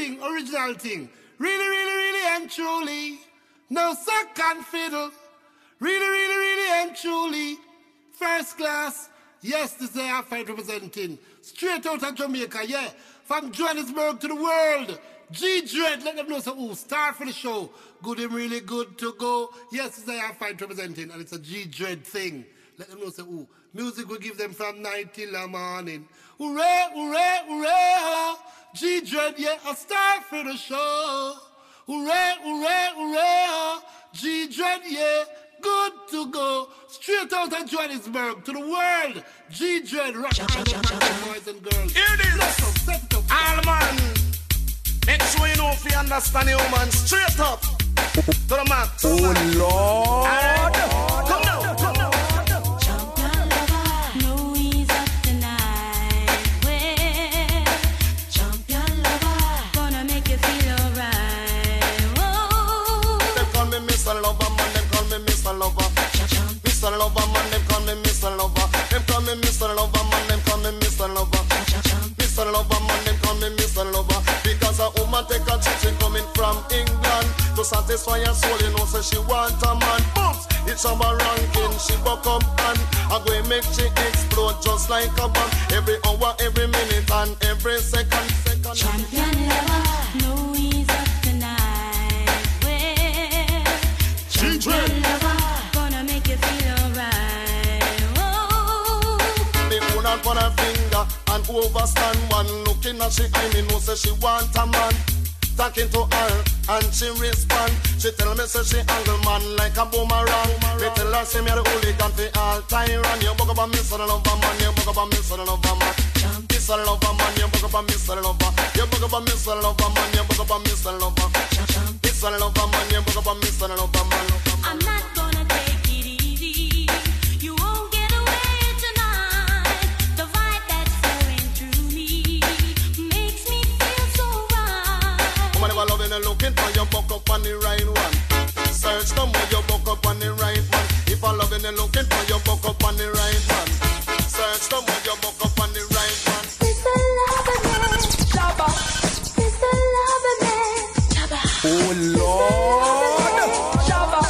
thing, original thing. Really, really, really and truly. No second fiddle. Really, really, really and truly. First class. Yes, this is our fight representing. Straight out of Jamaica, yeah. From Johannesburg to the world. G Dread, let them know so who start for the show. Good and really good to go. Yes, it's a fight representing, and it's a G Dread thing. Let them know so who. Music will give them from night till the morning. Hooray, hooray, hooray. G Dread, yeah, a start for the show. Hooray, hooray, hooray. G Dread, yeah, good to go. Straight out of Johannesburg to the world. G Dread, rock, boys and girls. Here it is. Set it up. All man. Make sure you know if you understand the woman straight up to the max. Oh Lord. Take a trip, she coming from England to satisfy her soul. You know, say she want a man. Booms, it's a ranking. She buck up and I go make she explode just like a bomb. Every hour, every minute, and every second, second. Champion lover, no ease up tonight. Well, champion lover, gonna make you feel alright. Oh. Me her on her finger and overstand one. Looking at she eye, me know say she want a man. Talking to her and she respond. She tell me say she angle man like a boomerang. Me tell her say me the hooligan for all. Run you bug up a miss and love a man. You bug up a miss and love a man. Love a man. You bug up a miss and love a. You bug up a miss and love a man. You bug up a miss and love a. Love a man. You bug up a miss and love a man. I'm not buck up on the right one. Search no more, you buck up on the right one. If I loving and looking for you, buck up on the right one. Search no more, you buck up on the right one. Mr. Loverman, Shabba. Mr. Loverman, Shabba. Oh Lord. Shabba.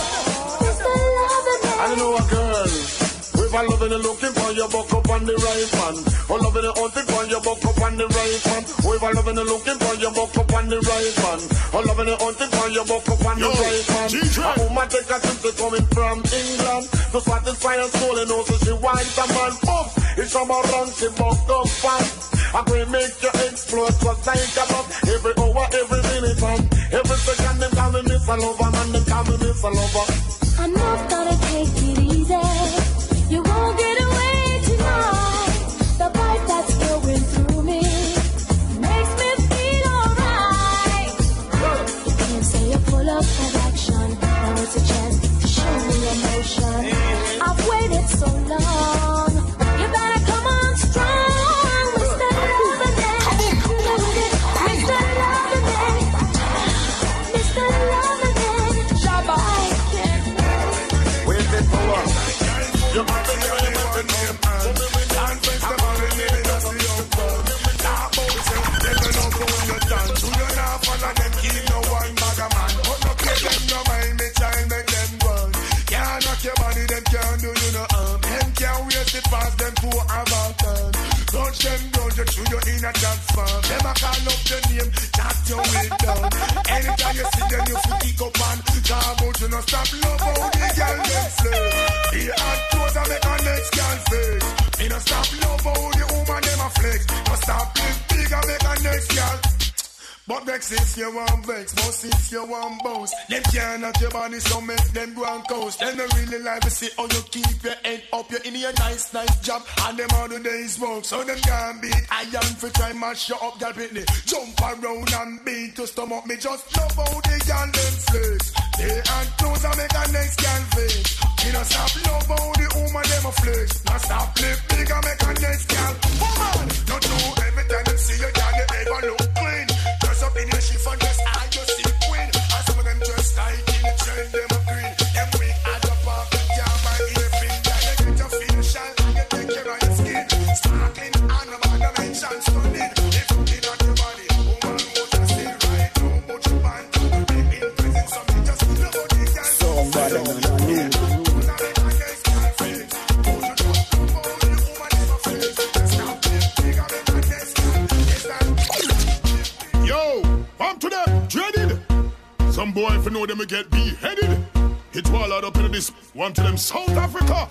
Mr. Loverman. I don't know a girl. If I loving and looking for you, buck up on the right one. Oh, loving and hunting for you, buck up on the right one. Oh, if I loving and looking for you, buck up on the right one. Oh, loving and hunting for you, buck up on the right one. A woman take a trip to coming from England to satisfy her soul and also she wants a man. Boom! It's from around, she buck up fast. I'm going to make you explode just like a bomb. Every hour, every minute, and every second, them call me Miss Lover, man, them call me Miss Lover. I'm not gonna take it easy. Them down, you chew you in a dance farm. Them a call up your name, chat your way down. Anytime you see them, you feel kick up and talk about you no stop love how the girl them flay. The hot clothes a make a next girl face. Me no stop love how the But vex if you want vex, most if you want boast. Them can't knock your body, so make them go and coast. Them don't really like to see how you keep your head up. You're in your nice, nice job, and them all the days smoke. So them can't beat iron for try mash you up, girl pitney. Jump around and beat to stomach me. Just love how the girl them flex. They and clothes and make a next girl face. Me no stop love how the woman them a flex. No stop live big make a next girl. Woman, you do every time them see you, girl, you ever look clean. Up in your chiffon I just see queen. And some of them dress tight in the. Them them South Africa.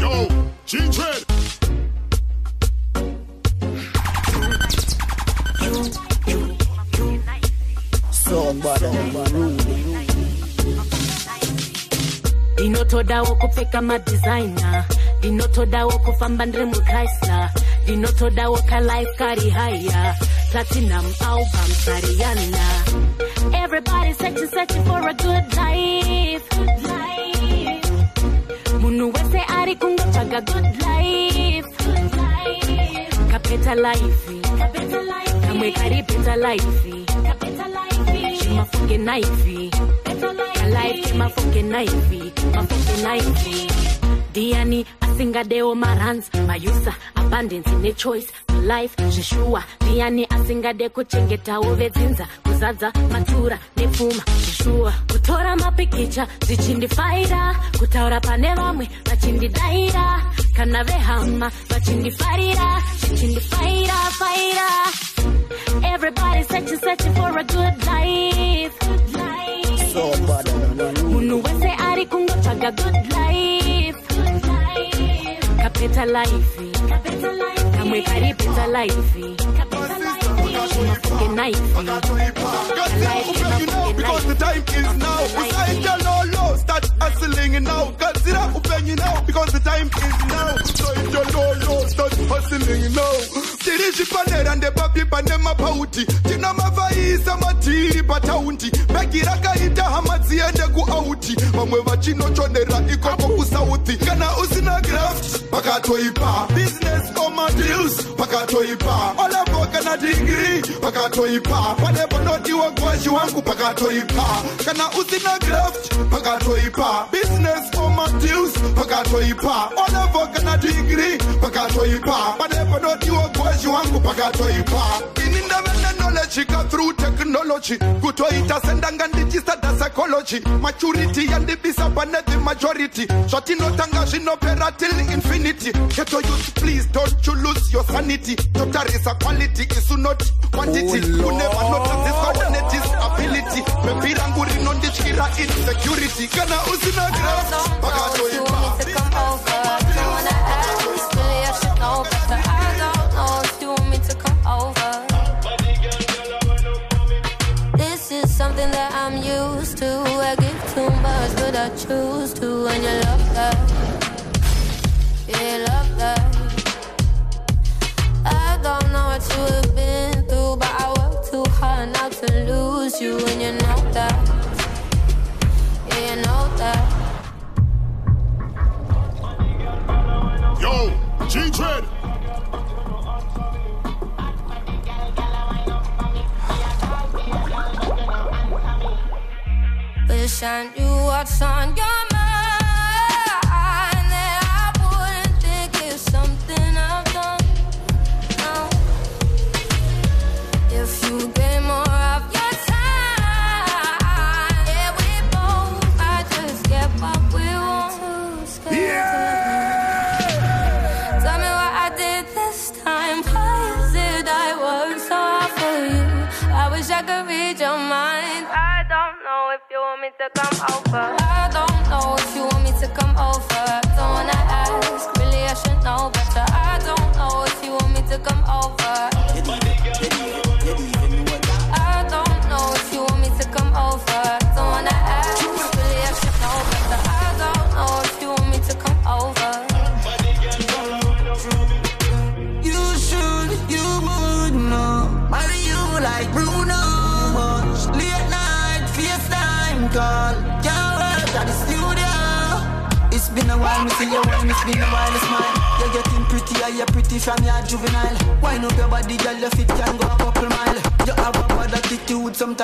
Yo, G Dread. ndinotoda wokupfeka madesigner ndinotoda wokufamba ndiri muchrysler ndinotoda wokalife kari haya platinum album sariyana everybody searching searching for a good life kapeta life. Kamwe kari beta life. Mafuke naifi kalife mafuke naifi mafuke naifi ndiani asingadewo marans mayusa abundance nechoice life zveshuwa ndiani asingade kuchengetawo vedzinza kuzadza matura nepfuma zveshuwa kutora mapikicha zvichindifaira kutaura pane vamwe vachindidayira. Kana vehama vachindifarira zvichindifaira faira everybody searching searching for a good life. Life. Munhu wese ari kungotsvaga good life life. Kapeta life. Kamwe kari beta life mafuke Because the time is now. Usaid your low low, start hustling now. Consider upenyi now, because the time is now. So if your low low, start hustling now. Tirishi panera ndepapi pane mapauti tina mavaisa matiri pataundi bhegi rakaita hama dziende kuauti vamwe vachinochonera ikoko kusauthi kana usina graft pakatoipa business omadeals pakatoipa olavo kana digiri pakatoipa pane panodiwa wangu pakatoipa kana usina graft pakatoipa business omadeals pakatoipa olavo kana digiri pakatoipa pane panodiwa wangu pakatoipa ini ndavene knowledge ka through technology kutoita sendanga ndichistata psychology. Maturity and yandibisa pane the majority. Zvatinotanga zvinopera till infinity. Keto youth please don't you lose your sanity. Totarisa quality isu not quantity. Oh, Kune vanotadziswa ne disability bebi rangu rinondityira insecurity. Kana usina graft pakatoipa you have been through, but I work too hard not to lose you. And you know that.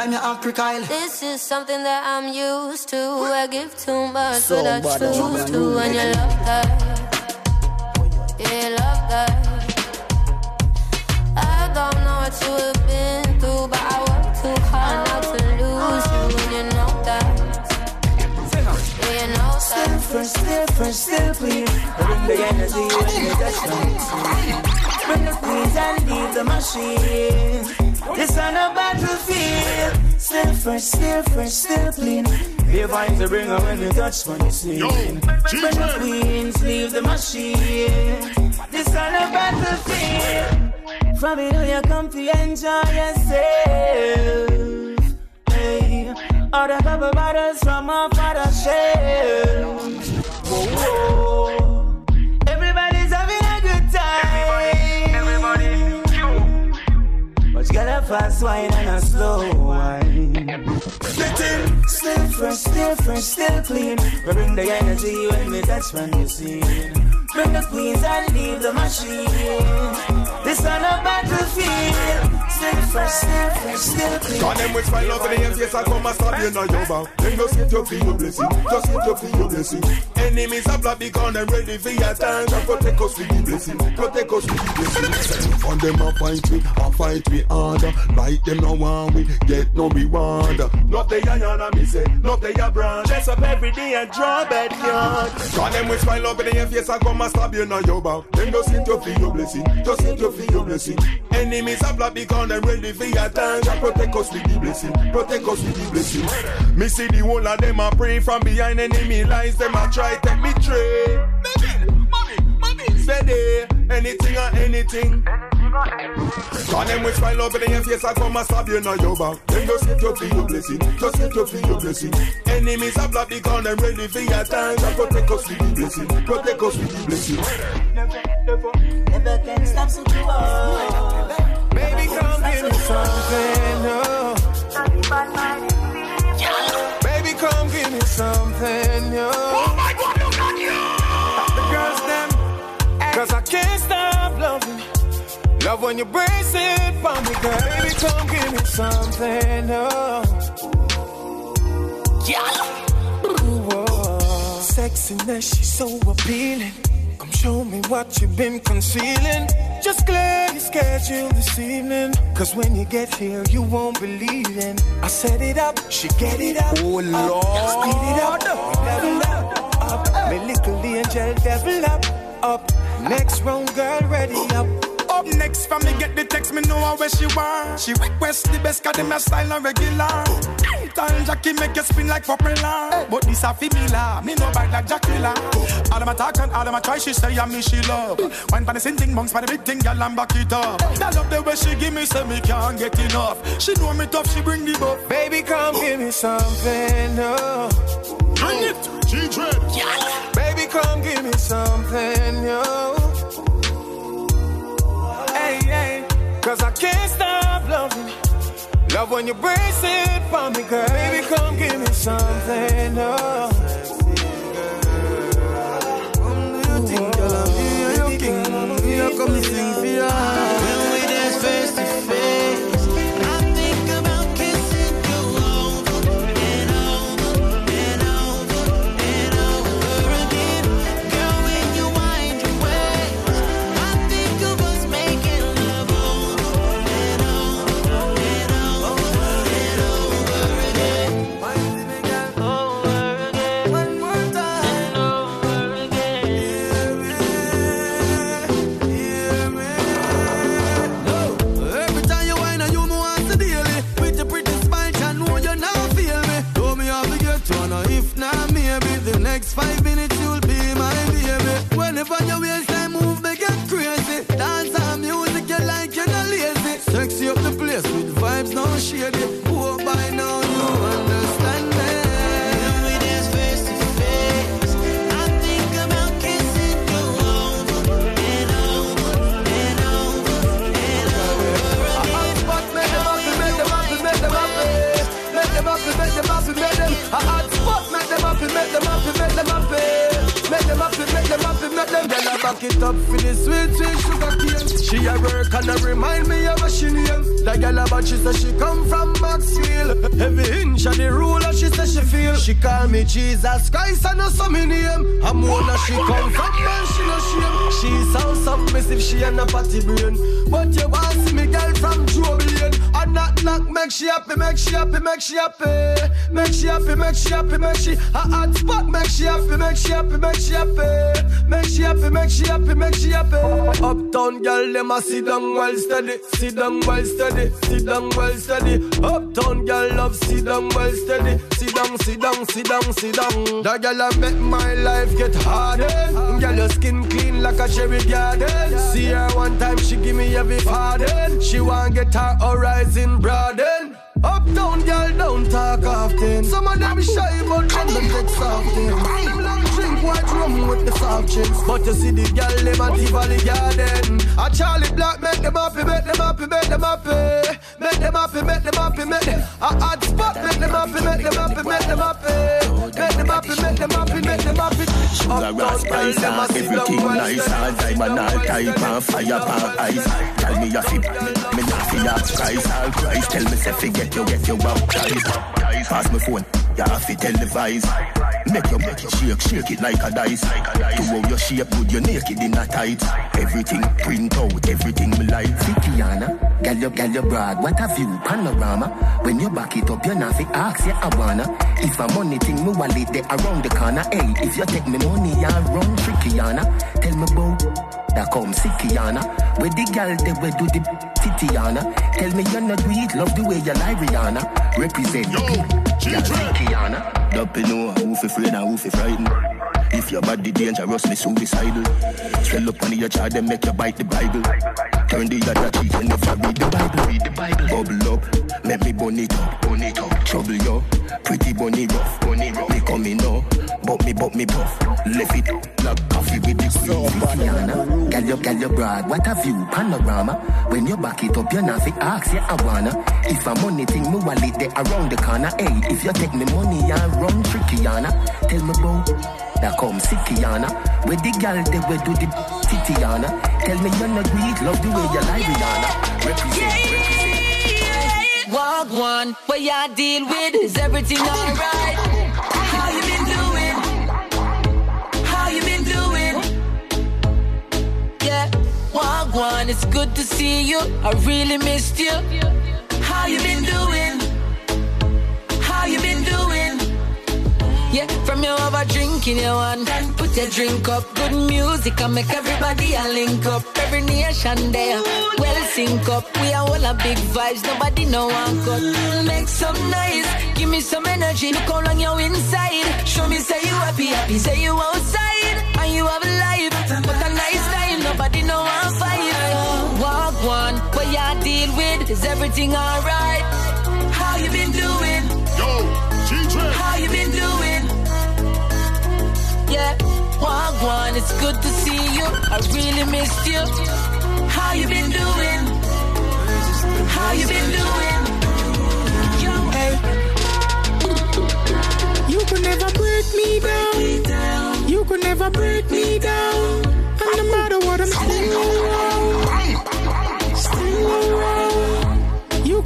Sometimes you act crocodile. This is something that I'm used to. I give too much, but I choose to. And you love that. Yeah, you love that. I don't know what you have been through, but I work too hard not to lose you. And you know that. Yeah, you know Still that. fresh, still fresh, still clean. Bring the energy when you touch. Bring the queens and leave the machine. This on a battlefield. Still fresh, still fresh, still clean. Your vibes to bring her when we touch when you see. When the queens leave the machine. This on a battlefield. From it all you come to enjoy yourself. Hey, order a couple bottles from my father's shelf. Whoa, whoa. But got a fast wine and a slow wine. Sitting, still fresh, still fresh, still clean. We bring the energy when we touch when you see. Bring the queens and leave the machine. This on a battlefield. Cause them with smile over the hands, yes, I come and stab you now your bow. Then go sit you feel your blessing, just sit you feel your blessing. Enemies are blood because them ready for your time. And protect us with the blessing, protect us with the blessing. On them a fight we, a fight we harder. Like them no one we get no reward. Not they a yarn and me say, not they a brand. Dress up every day and draw backyard. Cause them with smile over the hands, I come and stab you now your bow. Then go sit you feel your blessing, just sit your feel your blessing. Enemies are blood because them ready for your time. And protect us with the blessing, protect us with the blessing. Me see the whole of them a pray from behind enemy lines. Them a try take me trade. Steady, anything or anything. Cause them with smile over their face, I come and stab you now your back. Then go sit you feel your blessing, just sit you feel your blessing. Enemies are blood because them ready for your time. And protect us with the blessing, protect us with the blessing. Never never, never can stop so cool. Baby, come give me something, no. Baby, come give me something, yo. Oh my God, look at you! The girls, them, cause I can't stop loving. Love when you brace it for me, girl. Baby, come give me something, no. Sexiness, she's so appealing. Show me what you've been concealing. Just clear your schedule this evening. Cause when you get here, you won't believe in. I set it up, she get it up. Oh Lord. Speed it up, level up, up. Me little angel, devil up, up. Next round, girl, ready up. Up next, me get the text, me know where she want. She request the best, cause them a style and regular. Time Jackie make you spin like popular. But this a female, me no bad like Jacqueline. All them a talk and all them a try, she say I me she love. Wine for the same thing, bunks for the big thing, girl and back it up. I love the way she give me, say me can't get enough. She know me tough, she bring the buff. Baby, come give me something, no. Bring it, G-Dread. Baby, come give me something, yo. Hey, hey. Cause I can't stop loving. Love when you brace it for me, girl. Baby, come give me something, back it up for the sweet, sweet sugar cane. She a work and a remind me of a she name. That girl about she say she come from Maxfield. Every inch of the ruler she say she feel. She call me Jesus Christ and no some me name. I'm one she come from man, she no shame. She sound submissive, she and a party brain. But you want see me girl from she happy, make she happy, make she happy. make she happy, make she happy, make she a hot spot, make she happy, make she happy, make she happy, make she happy, make she happy, make she happy. Uptown girl, them a sit down well steady, sit down well steady, sit down well steady. Uptown girl love sit down well steady, sit down, sit down, sit down, sit down. That girl a make my life get harder. Girl, your skin clean like a cherry garden. See her one time, she give me every pardon. She want get her horizon broaden. Uptown girl don't talk often. Some of them shy, but them them take soft in. Them long drink white rum with the soft drinks. But you see the girl them at the Valley Garden. A Charlie Black make them happy, make them happy, make them happy, make them happy, make them happy, make them a hot spot, make them happy, make them happy, make them happy, make them happy, make them happy, make them happy. Sugar ras spice and everything nice and diamond all type and fire pan ice. Tell me your fib, me not fi ask price all price. Tell me say forget you get your baptized. Pass me phone, you have to televise. Make you make shake, shake it like a dice. To how your shape good, you naked in a tight. Everything print out, everything me like. Tiana, gal you, gal you broad, what a view, panorama. When you back it up, you not fi ask, yeah, I wanna. If a money thing, me wallet there around the corner. Hey, if you take me money, I run trickyana. Tell me about that come sickyana. Where the gal they where do the titiana. Tell me you're not do love the way you lie, Rihanna. Represent Yo, Kiana. Don't you know who fi afraid and who fi frightened. If your body dangerous, me suicidal. Swell up on your child, then make you bite the Bible. Turn the other cheek and never read the Bible. Read the Bible. Bubble up, make me bun it up, bun it up. Trouble yo, pretty bunny rough, bunny rough. Me coming now, but me, but me puff. Left it like coffee with the cream. Tiana, gal you, gal you broad, what a view, panorama. When you back it up, you not fi ask, yeah, I wanna. If a money thing, me wallet there around the corner. Hey, if you take me money, I run trickyana. Tell me about that come sickyana. Where the gal they where do the titiana. Tell me you're not weak, love the way you lie, Rihanna. Represent, represent. Walk one, what y'all deal with? Is everything alright? How you been one, it's good to see you. I really missed you. How you been doing? How you been doing? Yeah, from your over drinking you one. Put your drink up, good music and make everybody a link up. Every nation there, well sync up. We are all a big vibes, nobody know one cut. Make some noise, give me some energy. Look how long you inside. Show me say you happy, happy, say you outside. And you have a life, one, what y'all deal with? Is everything alright? How you been doing? Yo, G-Trip. How you been doing? Yeah, walk one, it's good to see you. I really missed you. How you been doing? How you been doing? Yo, Hey. You could never break me down. You could never break me down.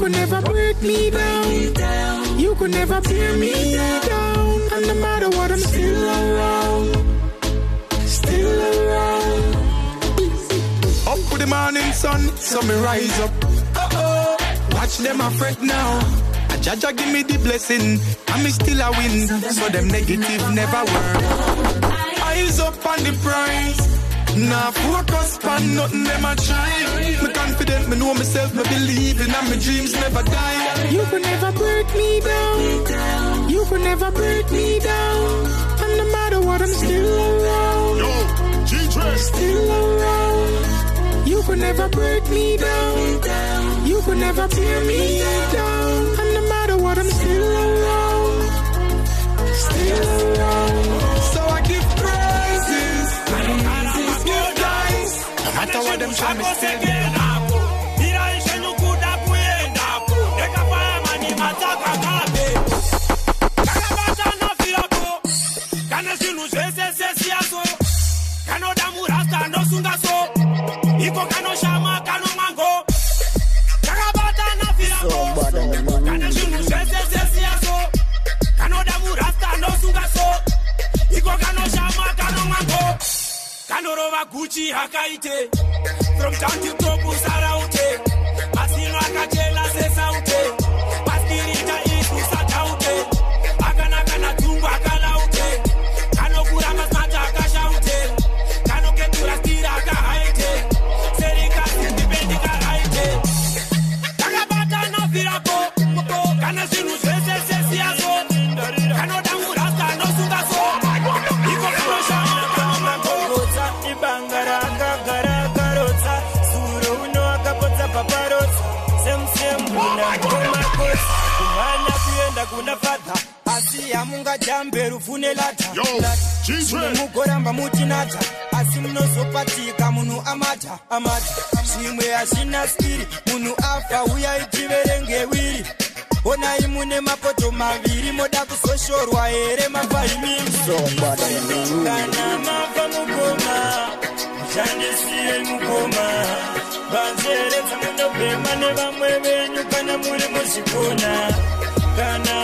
Could never break me down. You could never tear me down. And no matter what, I'm still around. Still around. Up with the morning sun, so me rise up. Uh-oh. Watch them a fret now. A Jaja give me the blessing, and me still a win. So them negative never work. Eyes up on the prize. Nah, focus on nothing them a try. Me confident, me know myself, me believe in, and my dreams never die. You could never break me down. You could never break me down. And no matter what, I'm still around. Yo, G-Trip. Still around. You could never break me down. You could never tear me down. And no matter what, I'm still around. Still around. So I give praises. And I give thanks. No matter what them try, me still there. Kanorova Gucci hakaite From town to top hazvina skiri munhu afa uyai tiverenge wiri. Onai mune mapoto maviri moda kuzoshorwa here? Mavhaimimsokana mafa mukoma mushandisirei mukoma. Vanzeredza munobhema nevamwe venyu kana muri muzvikona. Kana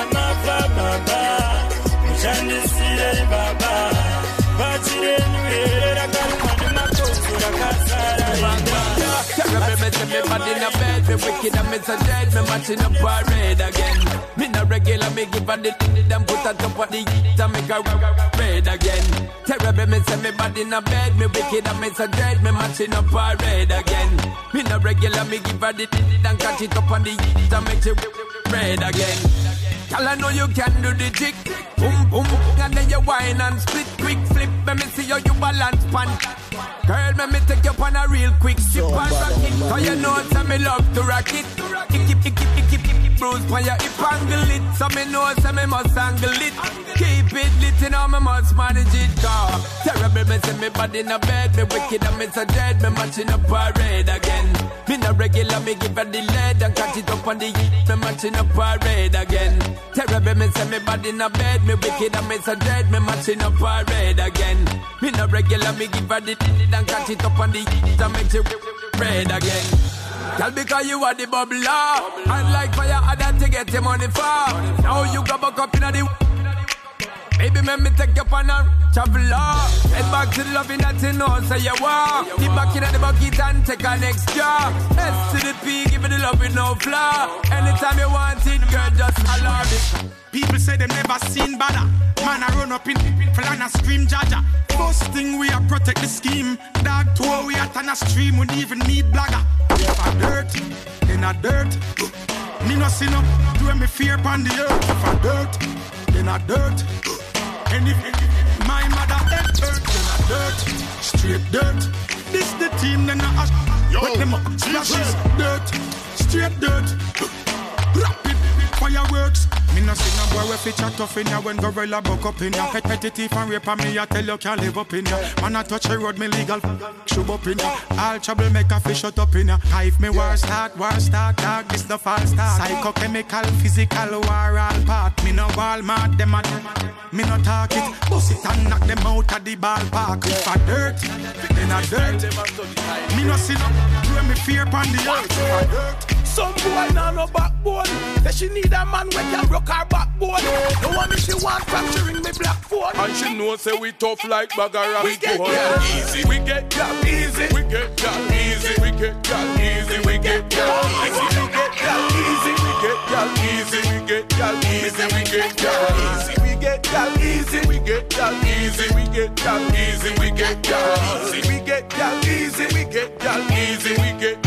me say me bad in a bed, me wicked and me so dead, me matching up parade again. Me no regular, me give her the them put on top of the heat to make her red again. Terrible, me say me bad in a bed, me wicked and me so dead, me matching up parade again. Me no regular, me give her the and catch it up on the heat to make you red again. Girl, I know you can do the trick. Boom, boom, and then you whine and split quick flip. Let me see how you balance pan. Girl, let me take you on a real quick ship and rock it. Cause you know say me love to rock it. Kick it, kick it, kick it, kick bruise on your hip angle it. So me know say me must angle it. Keep it lit, you know me must manage it. Cause terrible, me say me body in a bed. Me wicked and me so dead. Me matching up parade again. Me no regular, me give her the lead and catch it up on the heat. Me matching up parade again. Terrible, me say me body in a bed. Me wicked and me so dead. Me matching up parade again. Me no regular, me give her the and catch it up on the heat to make you red again. Girl, because you are the bubbler. And like fire, I done to get your money for. Now you got back up in the Baby, let me take you on a traveler. Head back to the loving that you know, say you walk. Keep back in the bucket and take an extra. S to the P, give it love with no flaw. Anytime you want it, girl, just allow it. People say they never seen badder. Man, I run up in people and I scream Jaja. First thing we are protect the scheme. Dog tour we at on a stream, we even need blagger. If I dirt, then I dirt. Me no sin up, do me fear upon the earth. If I dirt, then I dirt. And if my mother ain't dirt, then I dirt. Straight dirt. This the team, then I ash. Wet them up, splashes, dirt. Straight dirt. Rapid fireworks. Me no see no boy we fit chat tough in ya when gorilla buck up in ya. Pet petty and rape me, I tell you can't live up in ya. Man I touch a road, me legal shoot up in ya. All trouble make a fish shut up in ya. If me war start, war start, dog, this the false start. Psychochemical, physical, war all part. Me no Walmart, them a me no talk it. Bust it and knock them out of the ballpark. If I dirt, then I dirt. Me no see no, do me fear upon the earth. If I dirt. Some boy now no backbone. That she need a man when can broke her backbone. No one me she want fracturing me black phone. And she know say we tough like bagara. We get girl easy. We get girl easy. We get girl easy. We get girl easy. We get girl easy. We get girl easy. We get girl easy. We get girl easy. We get girl easy. We get girl easy. We get girl easy. We get girl easy. We get girl easy. We get girl easy. We get girl easy. We get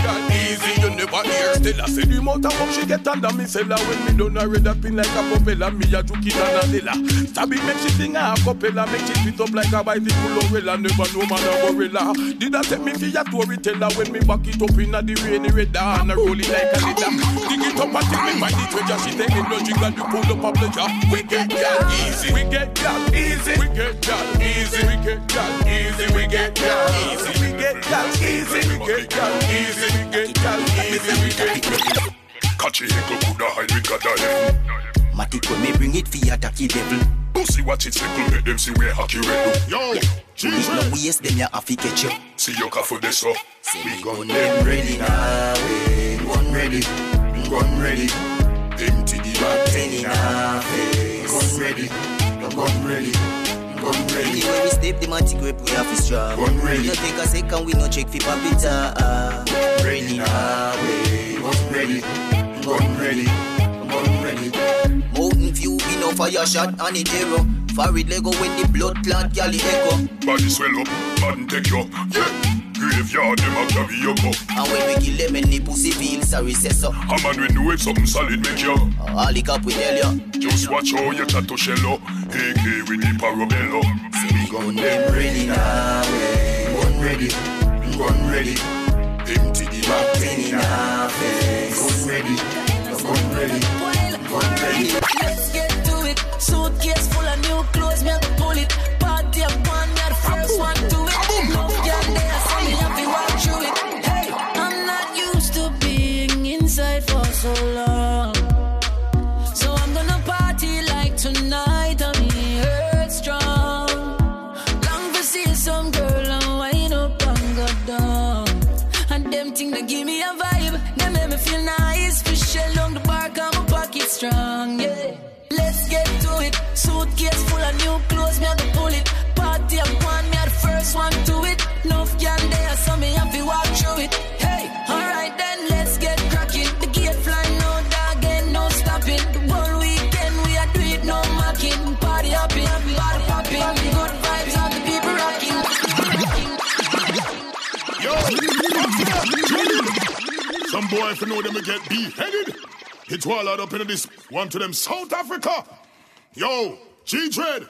You never hear still I say the of fuck she get under me cellar when me done a red up in like a propeller. Me a juke it and a dilla. Stab it make she sing a cappella. Make she spit up like a bicycle umbrella. Never know man a gorilla. Did I take me for a storyteller when me back it up in a the rainy red and a roll it like a leader. Dig it up until me find the treasure. She take energy and you pull up a pleasure. We get girl easy. We get girl easy. We get girl easy. We get girl easy. We get girl easy. We get girl easy. We get girl easy. We get girl easy. Catch a hickle, coulda hide with God. Matic when me bring it for attack the devil. Pussy watch it simple, make them see where hockey red do. Yo, Police no waste them ya have to catch you. See your car for this, so. We gun them ready now, gun ready, gun ready. Empty the in half, eh. gun ready, gun ready. Gun ready. Anyway, we step the matic grip, we have to strong. Gun ready. We no take a second, we no check for pop it ah. Ready now, eh. gun ready, gun ready, gun ready. Mountain view, we no fire shot on it zero. Farid Lego when the blood clot galley echo. Body swell up, man take you. Yeah graveyard, them a carry you go. And when we kill them any pussy feels a recessor. A man when you have something solid make you. Uh, all the cop will tell you. Just watch how you chat to Shello. AK with the parabello. See we gun them ready now, eh. Gun ready, gun ready. Empty the back in our face. Gun ready, gun ready, gun ready. Let's get to it. Suitcase full of new clothes, me have to pull it. Party up one, me the first one to it. No strong, yeah. Let's get to it. Suitcase full of new clothes, me have to pull it. Party up one, me are the first one to it. Enough can there, so me have to walk through it. Hey, alright then, let's get cracking. The gate flying, no dog, ain't no stopping. The whole weekend we are do it, no mocking. Party hopping, party popping. Good vibes, all the people rocking. Yo, Some boy, if you know them, get beheaded. It's all out up in this one to them South Africa. Yo, G Dread,